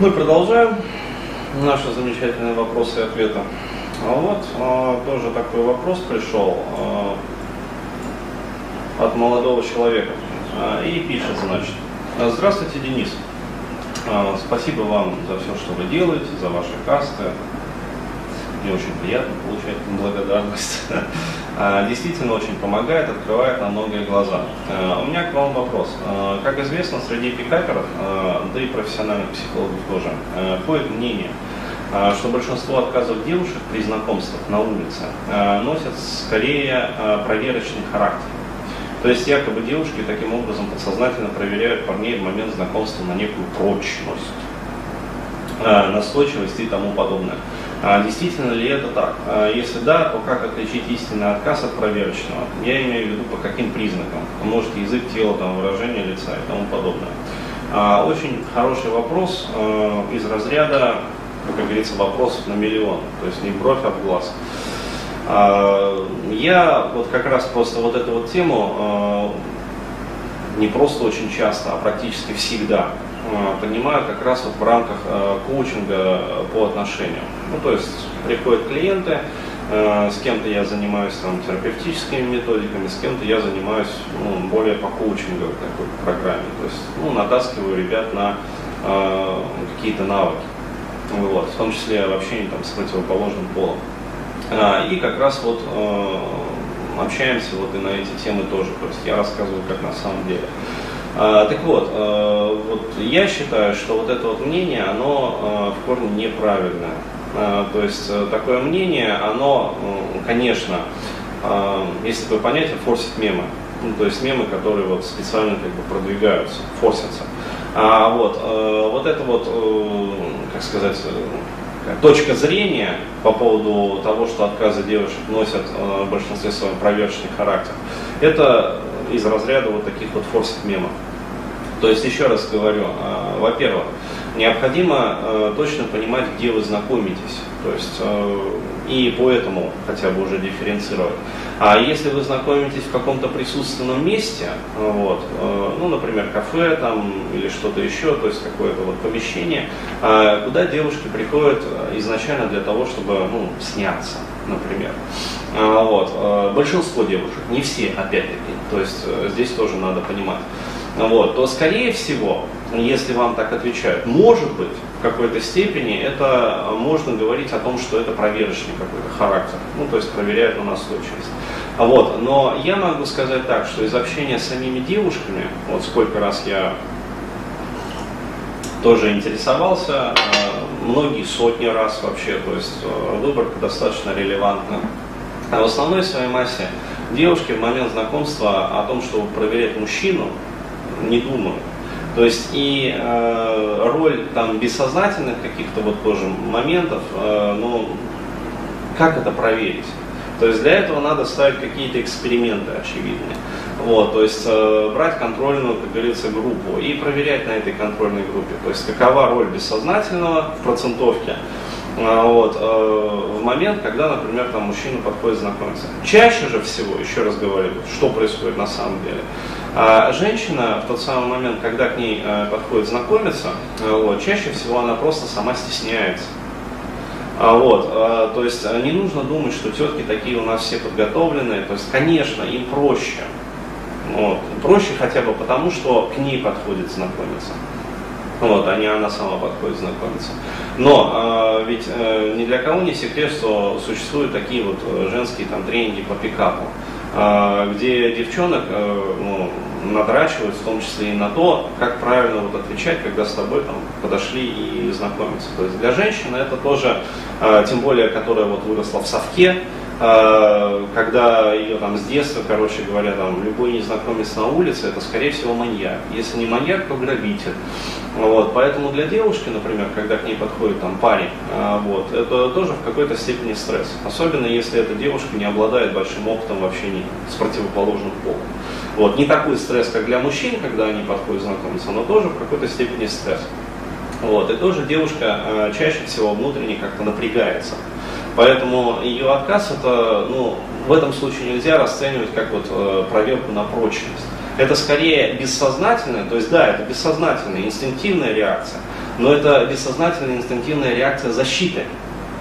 Мы продолжаем наши замечательные вопросы и ответы. А вот а, тоже такой вопрос пришел а, от молодого человека. И пишет, значит, Здравствуйте, Денис. Спасибо вам за все, что вы делаете, за ваши касты. Мне очень приятно получать благодарность. А, действительно очень помогает, открывает на многие глаза. А, у меня к вам вопрос. Как известно, среди пикаперов, да и профессиональных психологов тоже, ходит мнение, что большинство отказов девушек при знакомствах на улице носят скорее проверочный характер. То есть якобы девушки таким образом подсознательно проверяют парней в момент знакомства на некую прочность, настойчивость и тому подобное. А действительно ли это так? А если да, то как отличить истинный отказ от проверочного? Я имею в виду по каким признакам? Может язык, тело, там, выражение лица и тому подобное. А, очень хороший вопрос э, из разряда, как говорится, вопросов на миллион. То есть не бровь, а в глаз. Я вот как раз просто вот эту вот тему а, не просто очень часто, а практически всегда а, понимаю как раз вот в рамках коучинга по отношениям. Ну, то есть приходят клиенты, с кем-то я занимаюсь там, терапевтическими методиками, с кем-то я занимаюсь ну, более по коучинговой такой программе. То есть ну, натаскиваю ребят на э, какие-то навыки. Вот, в том числе общение там, с противоположным полом. А, и как раз вот э, общаемся вот и на эти темы тоже. То есть я рассказываю, как на самом деле. А, так вот, э, вот я считаю, что вот это вот мнение, оно э, в корне неправильное. А, то есть такое мнение, оно, конечно, есть такое понятие форсит мемы. Ну, то есть мемы, которые вот специально как бы продвигаются, форсятся. А вот, вот это вот, как сказать, точка зрения по поводу того, что отказы девушек носят э, в большинстве своем проверочный характер, это из разряда вот таких вот форсит мемов. То есть, еще раз говорю, э, во-первых, необходимо э, точно понимать, где вы знакомитесь. То есть, и поэтому хотя бы уже дифференцировать. А если вы знакомитесь в каком-то присутственном месте, вот, э, ну, например, кафе там или что-то еще, то есть какое-то вот помещение, э, куда девушки приходят э, изначально для того, чтобы ну, сняться, например. Вот. Большинство девушек, не все, опять-таки, то есть здесь тоже надо понимать. Вот, то скорее всего, если вам так отвечают, может быть, в какой-то степени это можно говорить о том, что это проверочный какой-то характер, ну, то есть проверяют на настойчивость. Вот. Но я могу сказать так, что из общения с самими девушками, вот сколько раз я тоже интересовался, э, многие сотни раз вообще, то есть выборка достаточно релевантна. А в основной своей массе девушки в момент знакомства о том, чтобы проверять мужчину, не думают. То есть и э, роль там бессознательных каких-то вот тоже моментов, э, ну, как это проверить? То есть для этого надо ставить какие-то эксперименты очевидные. Вот, то есть э, брать контрольную, как говорится, группу и проверять на этой контрольной группе. То есть какова роль бессознательного в процентовке. Э, вот, э, в момент, когда, например, там мужчина подходит знакомиться. Чаще же всего, еще раз говорю, что происходит на самом деле. А женщина в тот самый момент, когда к ней э, подходит знакомиться, э, вот, чаще всего она просто сама стесняется. А, вот, а, то есть не нужно думать, что тетки такие у нас все подготовленные. То есть, конечно, им проще. Вот. Проще хотя бы потому, что к ней подходит знакомиться. Вот, а не она сама подходит знакомиться. Но э, ведь э, ни для кого не секрет, что существуют такие вот э, женские там тренинги по пикапу, э, где девчонок э, ну, надрачивают, в том числе и на то, как правильно вот отвечать, когда с тобой там подошли и знакомятся. То есть для женщины это тоже, э, тем более, которая вот выросла в совке, когда ее там с детства, короче говоря, там любой незнакомец на улице, это скорее всего маньяк. Если не маньяк, то грабитель. Вот, поэтому для девушки, например, когда к ней подходит там парень, э, вот, это тоже в какой-то степени стресс. Особенно если эта девушка не обладает большим опытом в общении с противоположным полом. Вот. Не такой стресс, как для мужчин, когда они подходят знакомиться, но тоже в какой-то степени стресс. Вот. И тоже девушка э, чаще всего внутренне как-то напрягается. Поэтому ее отказ это, ну, в этом случае нельзя расценивать как вот э, проверку на прочность. Это скорее бессознательная, то есть да, это бессознательная, инстинктивная реакция. но это бессознательная инстинктивная реакция защиты,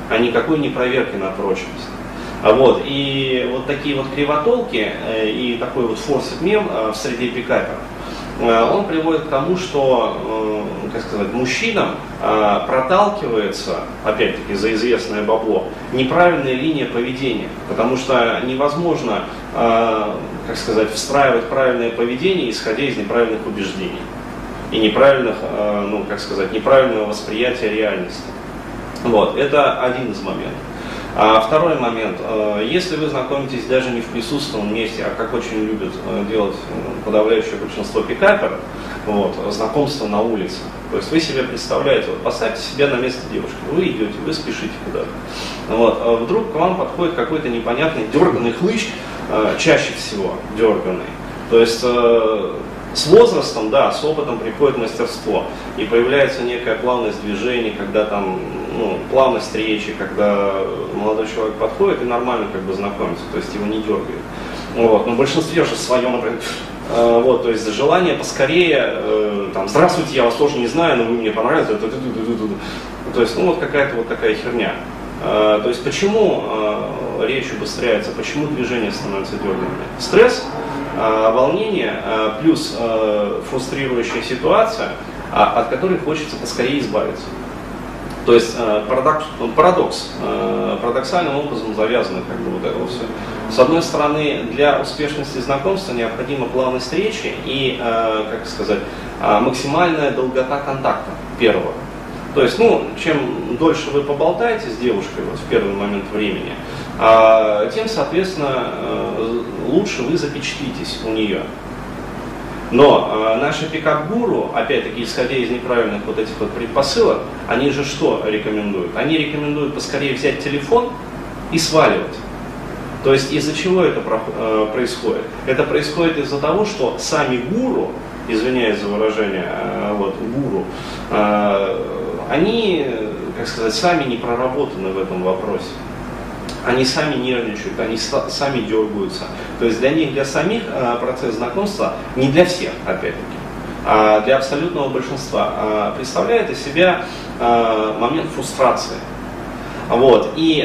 а никакой не проверки на прочность. А вот, и вот такие вот кривотолки э, и такой вот форсит мем э, в среде пикаперов, он приводит к тому, что, как сказать, мужчинам проталкивается, опять-таки, за известное бабло, неправильная линия поведения, потому что невозможно, как сказать, встраивать правильное поведение, исходя из неправильных убеждений и неправильных, ну, как сказать, неправильного восприятия реальности. Вот, это один из моментов. А второй момент. Э, если вы знакомитесь даже не в присутственном месте, а как очень любят э, делать э, подавляющее большинство пикаперов, вот, знакомство на улице. То есть вы себе представляете, вот поставьте себя на место девушки, вы идете, вы спешите куда-то. Вот, а вдруг к вам подходит какой-то непонятный дерганный хлыщ, чаще всего дерганный. То есть с возрастом, да, с опытом приходит мастерство. И появляется некая плавность движений, когда там, ну, плавность речи, когда молодой человек подходит и нормально как бы знакомится, то есть его не дергает. Вот. Но в большинстве же своем, например, э, вот, то есть желание поскорее, э, там, здравствуйте, я вас тоже не знаю, но вы мне понравились, то есть, ну, вот какая-то вот такая херня. Э, то есть, почему речь убыстряется, почему движение становится дерганными? Стресс, волнение э, плюс э, фрустрирующая ситуация, а, от которой хочется поскорее избавиться. То есть парадокс, парадокс парадоксальным образом завязано как бы вот это все. С одной стороны, для успешности знакомства необходима плавность речи и, как сказать, максимальная долгота контакта первого. То есть, ну, чем дольше вы поболтаете с девушкой вот, в первый момент времени, а, тем, соответственно, э, лучше вы запечатлитесь у нее. Но э, наши пикап-гуру, опять-таки, исходя из неправильных вот этих вот предпосылок, они же что рекомендуют? Они рекомендуют поскорее взять телефон и сваливать. То есть из-за чего это э, происходит? Это происходит из-за того, что сами гуру, извиняюсь за выражение, вот, гуру, они, как сказать, сами не проработаны в этом вопросе они сами нервничают, они сами дергаются. То есть для них, для самих э, процесс знакомства, не для всех, опять-таки, а для абсолютного большинства, а представляет из себя э, момент фрустрации. Вот. И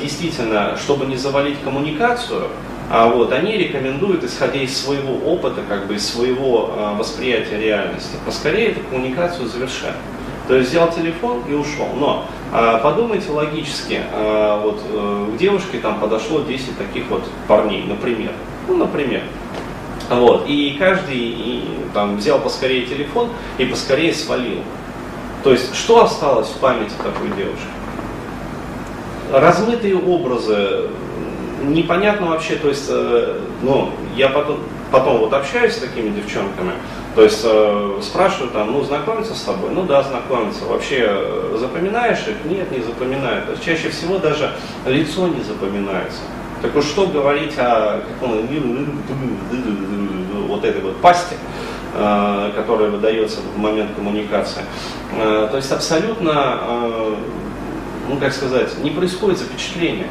действительно, чтобы не завалить коммуникацию, а вот, они рекомендуют, исходя из своего опыта, как бы из своего восприятия реальности, поскорее эту коммуникацию завершать. То есть взял телефон и ушел. Но э, подумайте логически, э, вот э, к девушке там подошло 10 таких вот парней, например. Ну, например. Вот. И каждый и, там, взял поскорее телефон и поскорее свалил. То есть, что осталось в памяти такой девушки? Размытые образы, непонятно вообще, то есть, э, ну, я потом, потом вот общаюсь с такими девчонками, то есть э, спрашиваю там, ну знакомиться с тобой? Ну да, знакомиться. Вообще э, запоминаешь их? Нет, не запоминаю. То есть чаще всего даже лицо не запоминается. Так вот что говорить о вот этой вот пасте, э, которая выдается в момент коммуникации. Э, то есть абсолютно, э, ну как сказать, не происходит запечатление.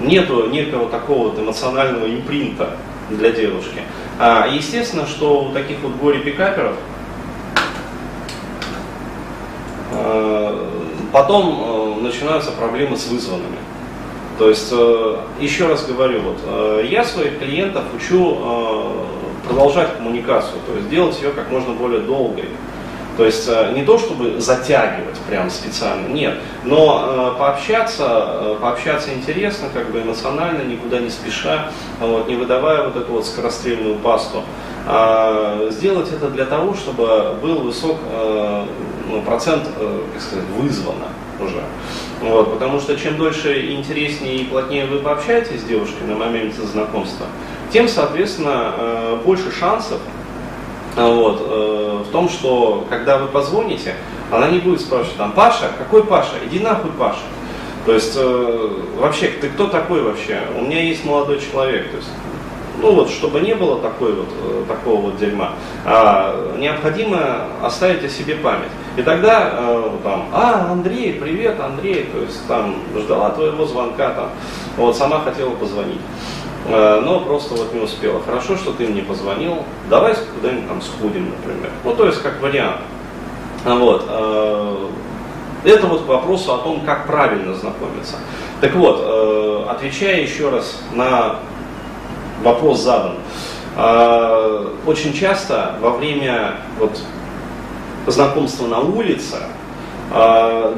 Нету некого такого вот эмоционального импринта для девушки. А, естественно, что у таких вот горе-пикаперов а, потом а, начинаются проблемы с вызванными. То есть, а, еще раз говорю, вот, а, я своих клиентов учу а, продолжать коммуникацию, то есть делать ее как можно более долгой. То есть э, не то, чтобы затягивать прям специально, нет, но э, пообщаться, э, пообщаться интересно, как бы эмоционально, никуда не спеша, вот, не выдавая вот эту вот скорострельную пасту. А сделать это для того, чтобы был высок э, ну, процент, э, как сказать, вызвано уже. Вот, потому что чем дольше интереснее и плотнее вы пообщаетесь с девушкой на моменте знакомства, тем, соответственно, э, больше шансов вот, э, в том, что когда вы позвоните, она не будет спрашивать, там, Паша, какой Паша? Иди нахуй, Паша. То есть, э, вообще, ты кто такой вообще? У меня есть молодой человек. То есть, ну вот, чтобы не было такой вот, э, такого вот дерьма, а, необходимо оставить о себе память. И тогда э, там, а, Андрей, привет, Андрей, то есть там ждала твоего звонка, там, вот сама хотела позвонить. Э, но просто вот не успела. Хорошо, что ты мне позвонил, давай куда-нибудь там сходим, например. Ну, то есть, как вариант. Вот. Это вот к вопросу о том, как правильно знакомиться. Так вот, отвечая еще раз на вопрос задан. Очень часто во время вот, знакомства на улице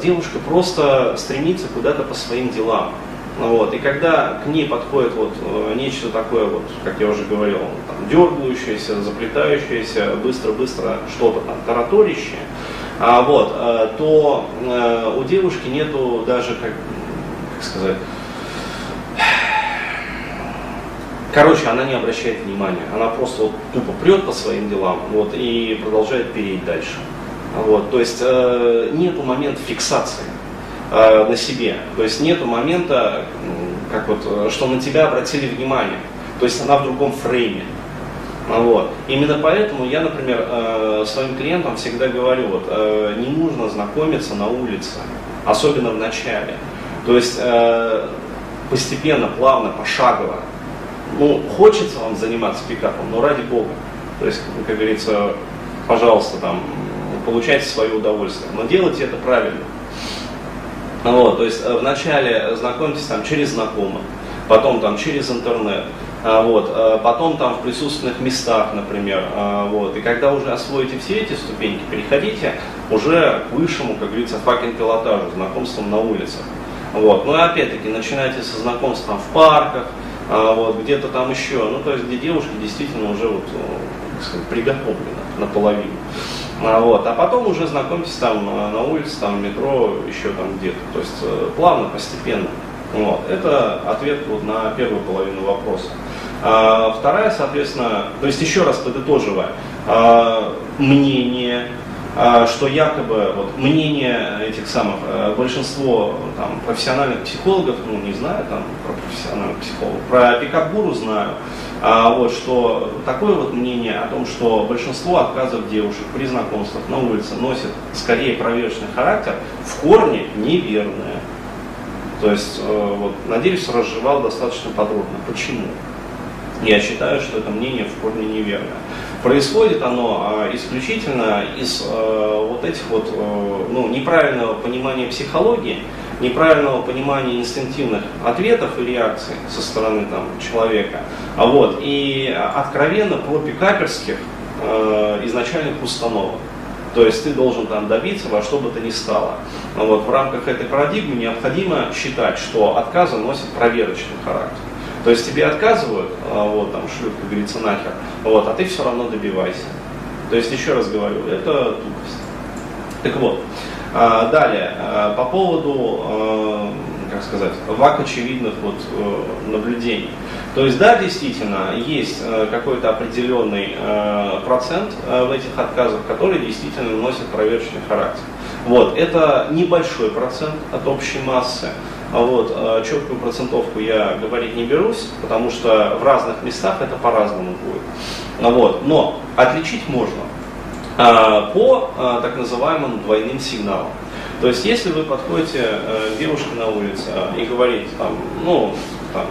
девушка просто стремится куда-то по своим делам. Вот. И когда к ней подходит вот э, нечто такое, вот, как я уже говорил, там, дергающееся, заплетающееся, быстро-быстро что-то там тараторящее, а, вот, э, то э, у девушки нету даже, как, как сказать, Короче, она не обращает внимания, она просто вот тупо прет по своим делам вот, и продолжает переть дальше. Вот, то есть э, нету момента фиксации э, на себе. То есть нет момента, как вот, что на тебя обратили внимание. То есть она в другом фрейме. Вот. Именно поэтому я, например, э, своим клиентам всегда говорю, вот, э, не нужно знакомиться на улице, особенно в начале. То есть э, постепенно, плавно, пошагово. Ну, хочется вам заниматься пикапом, но ради бога. То есть, как говорится, пожалуйста, там, получайте свое удовольствие. Но делайте это правильно. Вот, то есть э, вначале знакомьтесь там через знакомых, потом там через интернет, а, вот, э, потом там в присутственных местах, например, а, вот, и когда уже освоите все эти ступеньки, переходите уже к высшему, как говорится, факин пилотажу, знакомством на улицах. Вот. Ну и опять-таки начинайте со знакомств там, в парках, а, вот, где-то там еще, ну то есть где девушки действительно уже вот, как сказать, приготовлены наполовину. А, вот, а потом уже знакомьтесь там на улице, там, метро, еще там где-то. То есть э, плавно, постепенно. Вот. Это ответ вот на первую половину вопроса. А, вторая, соответственно, то есть еще раз подытоживая, а, мнение, что якобы вот, мнение этих самых, э, большинство там, профессиональных психологов, ну не знаю там про профессиональных психологов, про пикап знаю, а, вот, что такое вот мнение о том, что большинство отказов девушек при знакомствах на улице носит скорее проверочный характер, в корне неверное. То есть, э, вот, надеюсь, разжевал достаточно подробно. Почему? Я считаю, что это мнение в корне неверное. Происходит оно а, исключительно из э, вот этих вот э, ну, неправильного понимания психологии, неправильного понимания инстинктивных ответов и реакций со стороны там, человека, а вот, и откровенно про пикаперских изначальных установок. То есть ты должен там добиться во что бы то ни стало. Вот, в рамках этой парадигмы необходимо считать, что отказы носят проверочный характер. То есть тебе отказывают, а, вот там шлют, как говорится, нахер, вот, а ты все равно добивайся. То есть, еще раз говорю, это тупость. Так вот, а, далее, а, по поводу, как сказать, вак очевидных вот наблюдений. То есть, да, действительно, есть какой-то определенный процент в этих отказах, который действительно носит проверочный характер. Вот, это небольшой процент от общей массы. А вот, четкую процентовку я говорить не берусь, потому что в разных местах это по-разному будет. Вот, но отличить можно. А, по а, так называемым двойным сигналам. То есть, если вы подходите э, к девушке на улице и говорите, там, ну, там,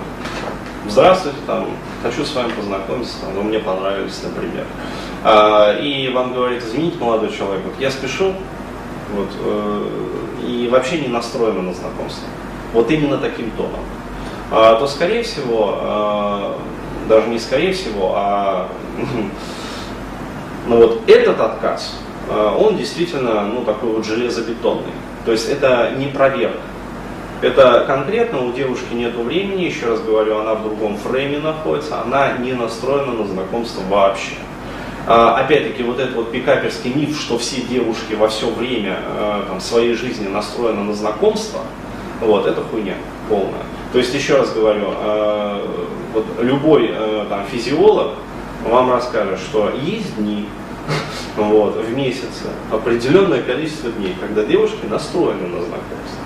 здравствуйте, там, хочу с вами познакомиться, там, вы мне понравились, например. А, и вам говорит, извините, молодой человек, вот я спешу, вот, э, и вообще не настроена на знакомство. Вот именно таким тоном. то, скорее всего, даже не скорее всего, а Но вот этот отказ, э, он действительно ну, такой вот железобетонный. То есть это не проверка. Это конкретно у девушки нет времени, еще раз говорю, она в другом фрейме находится, она не настроена на знакомство вообще. А, опять-таки, вот этот вот пикаперский миф, что все девушки во все время там, своей жизни настроены на знакомство, вот, это хуйня полная. То есть, еще раз говорю, э, вот любой там, физиолог, вам расскажет, что есть дни вот, в месяце, определенное количество дней, когда девушки настроены на знакомство.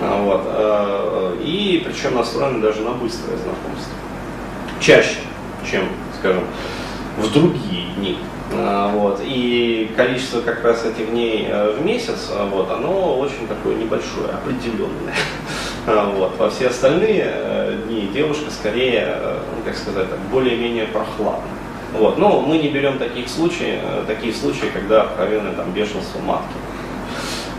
А, вот, э, и причем настроены даже на быстрое знакомство. Чаще, чем, скажем, в другие дни. А, вот. И количество как раз этих дней э, в месяц, вот, оно очень такое небольшое, определенное. А, вот. Во все остальные э, дни девушка скорее, ну, как сказать, более-менее прохладна. Вот. Но мы не берем таких случаев, э, такие случаи, когда откровенное там бешенство матки.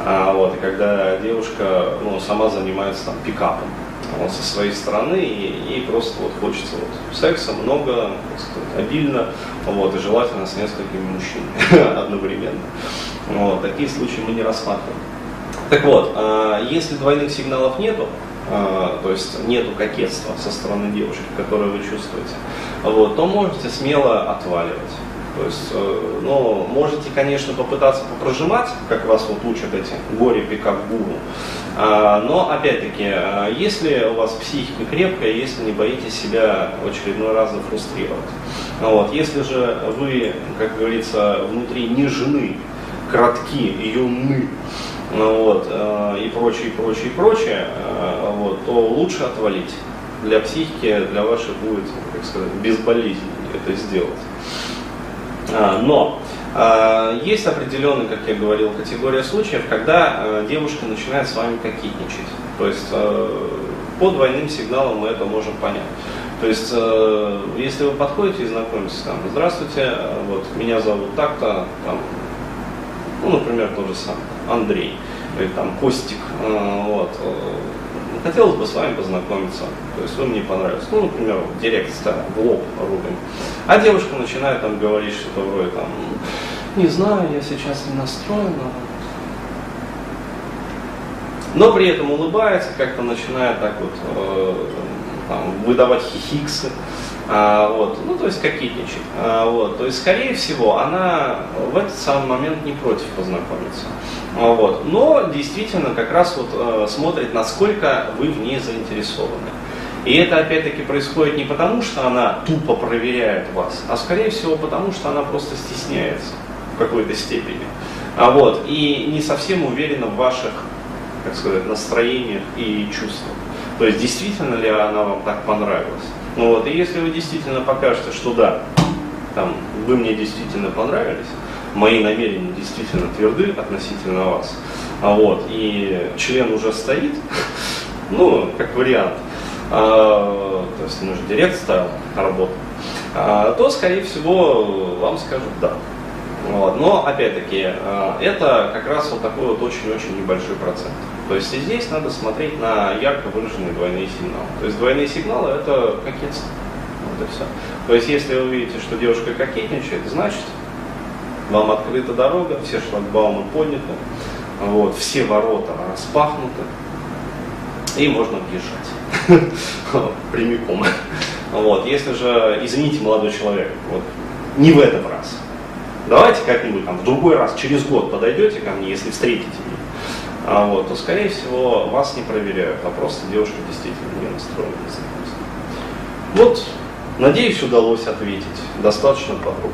А, вот, и когда девушка ну, сама занимается там пикапом вот, со своей стороны, и ей просто вот хочется вот, секса много, сказать, обильно, вот, и желательно с несколькими мужчинами одновременно. Вот, такие случаи мы не рассматриваем. Так вот, а, если двойных сигналов нету, а, то есть нету кокетства со стороны девушки, которое вы чувствуете, вот, то можете смело отваливать. То есть, э, ну, можете, конечно, попытаться попрожимать, как вас вот учат эти горе пикап гуру. А, но, опять-таки, а, если у вас психика крепкая, если не боитесь себя в очередной раз зафрустрировать. Вот. Если же вы, как говорится, внутри не жены, кратки, юны, вот, э, и прочее, и прочее, и прочее, э, вот, то лучше отвалить. Для психики, для вашей будет, как сказать, безболезненно это сделать. А, но а, есть определенная, как я говорил, категория случаев, когда а, девушка начинает с вами кокетничать. То есть по двойным сигналам мы это можем понять. То есть, если вы подходите и знакомитесь, там, здравствуйте, вот, меня зовут так-то, там, ну, например, тот же самый, Андрей, или там Костик, вот, хотелось бы с вами познакомиться, то есть вы мне понравились. Ну, например, директ в лоб рубим. А девушка начинает там говорить что-то вроде там, не знаю, я сейчас не настроена. Но при этом улыбается, как-то начинает так вот э, там, выдавать хихиксы. А, вот, ну, то есть кокетничать. А, вот, то есть, скорее всего, она в этот самый момент не против познакомиться. А, вот, но действительно как раз вот э, смотрит, насколько вы в ней заинтересованы. И это опять-таки происходит не потому, что она тупо проверяет вас, а скорее всего потому, что она просто стесняется в какой-то степени. А вот, и не совсем уверена в ваших, как сказать, настроениях и чувствах. То есть действительно ли она вам так понравилась. Ну вот, и если вы действительно покажете, что да, там, вы мне действительно понравились, мои намерения действительно тверды относительно вас, а вот, и член уже стоит, ну, как вариант, а, то есть мы же директ ставил работу, а, то, скорее всего, вам скажут да. Вот. Но, опять-таки, а, это как раз вот такой вот очень-очень небольшой процент. То есть и здесь надо смотреть на ярко выраженные двойные сигналы. То есть двойные сигналы это кокетство. Вот и все. То есть если вы видите, что девушка кокетничает, значит вам открыта дорога, все шлагбаумы подняты, вот, все ворота распахнуты, и можно въезжать прямиком. Вот. Если же, извините, молодой человек, вот, не в этот раз, давайте как-нибудь там в другой раз, через год подойдете ко мне, если встретите а вот, то, скорее всего, вас не проверяют, а просто девушка действительно не настроена на Вот, надеюсь, удалось ответить достаточно подробно.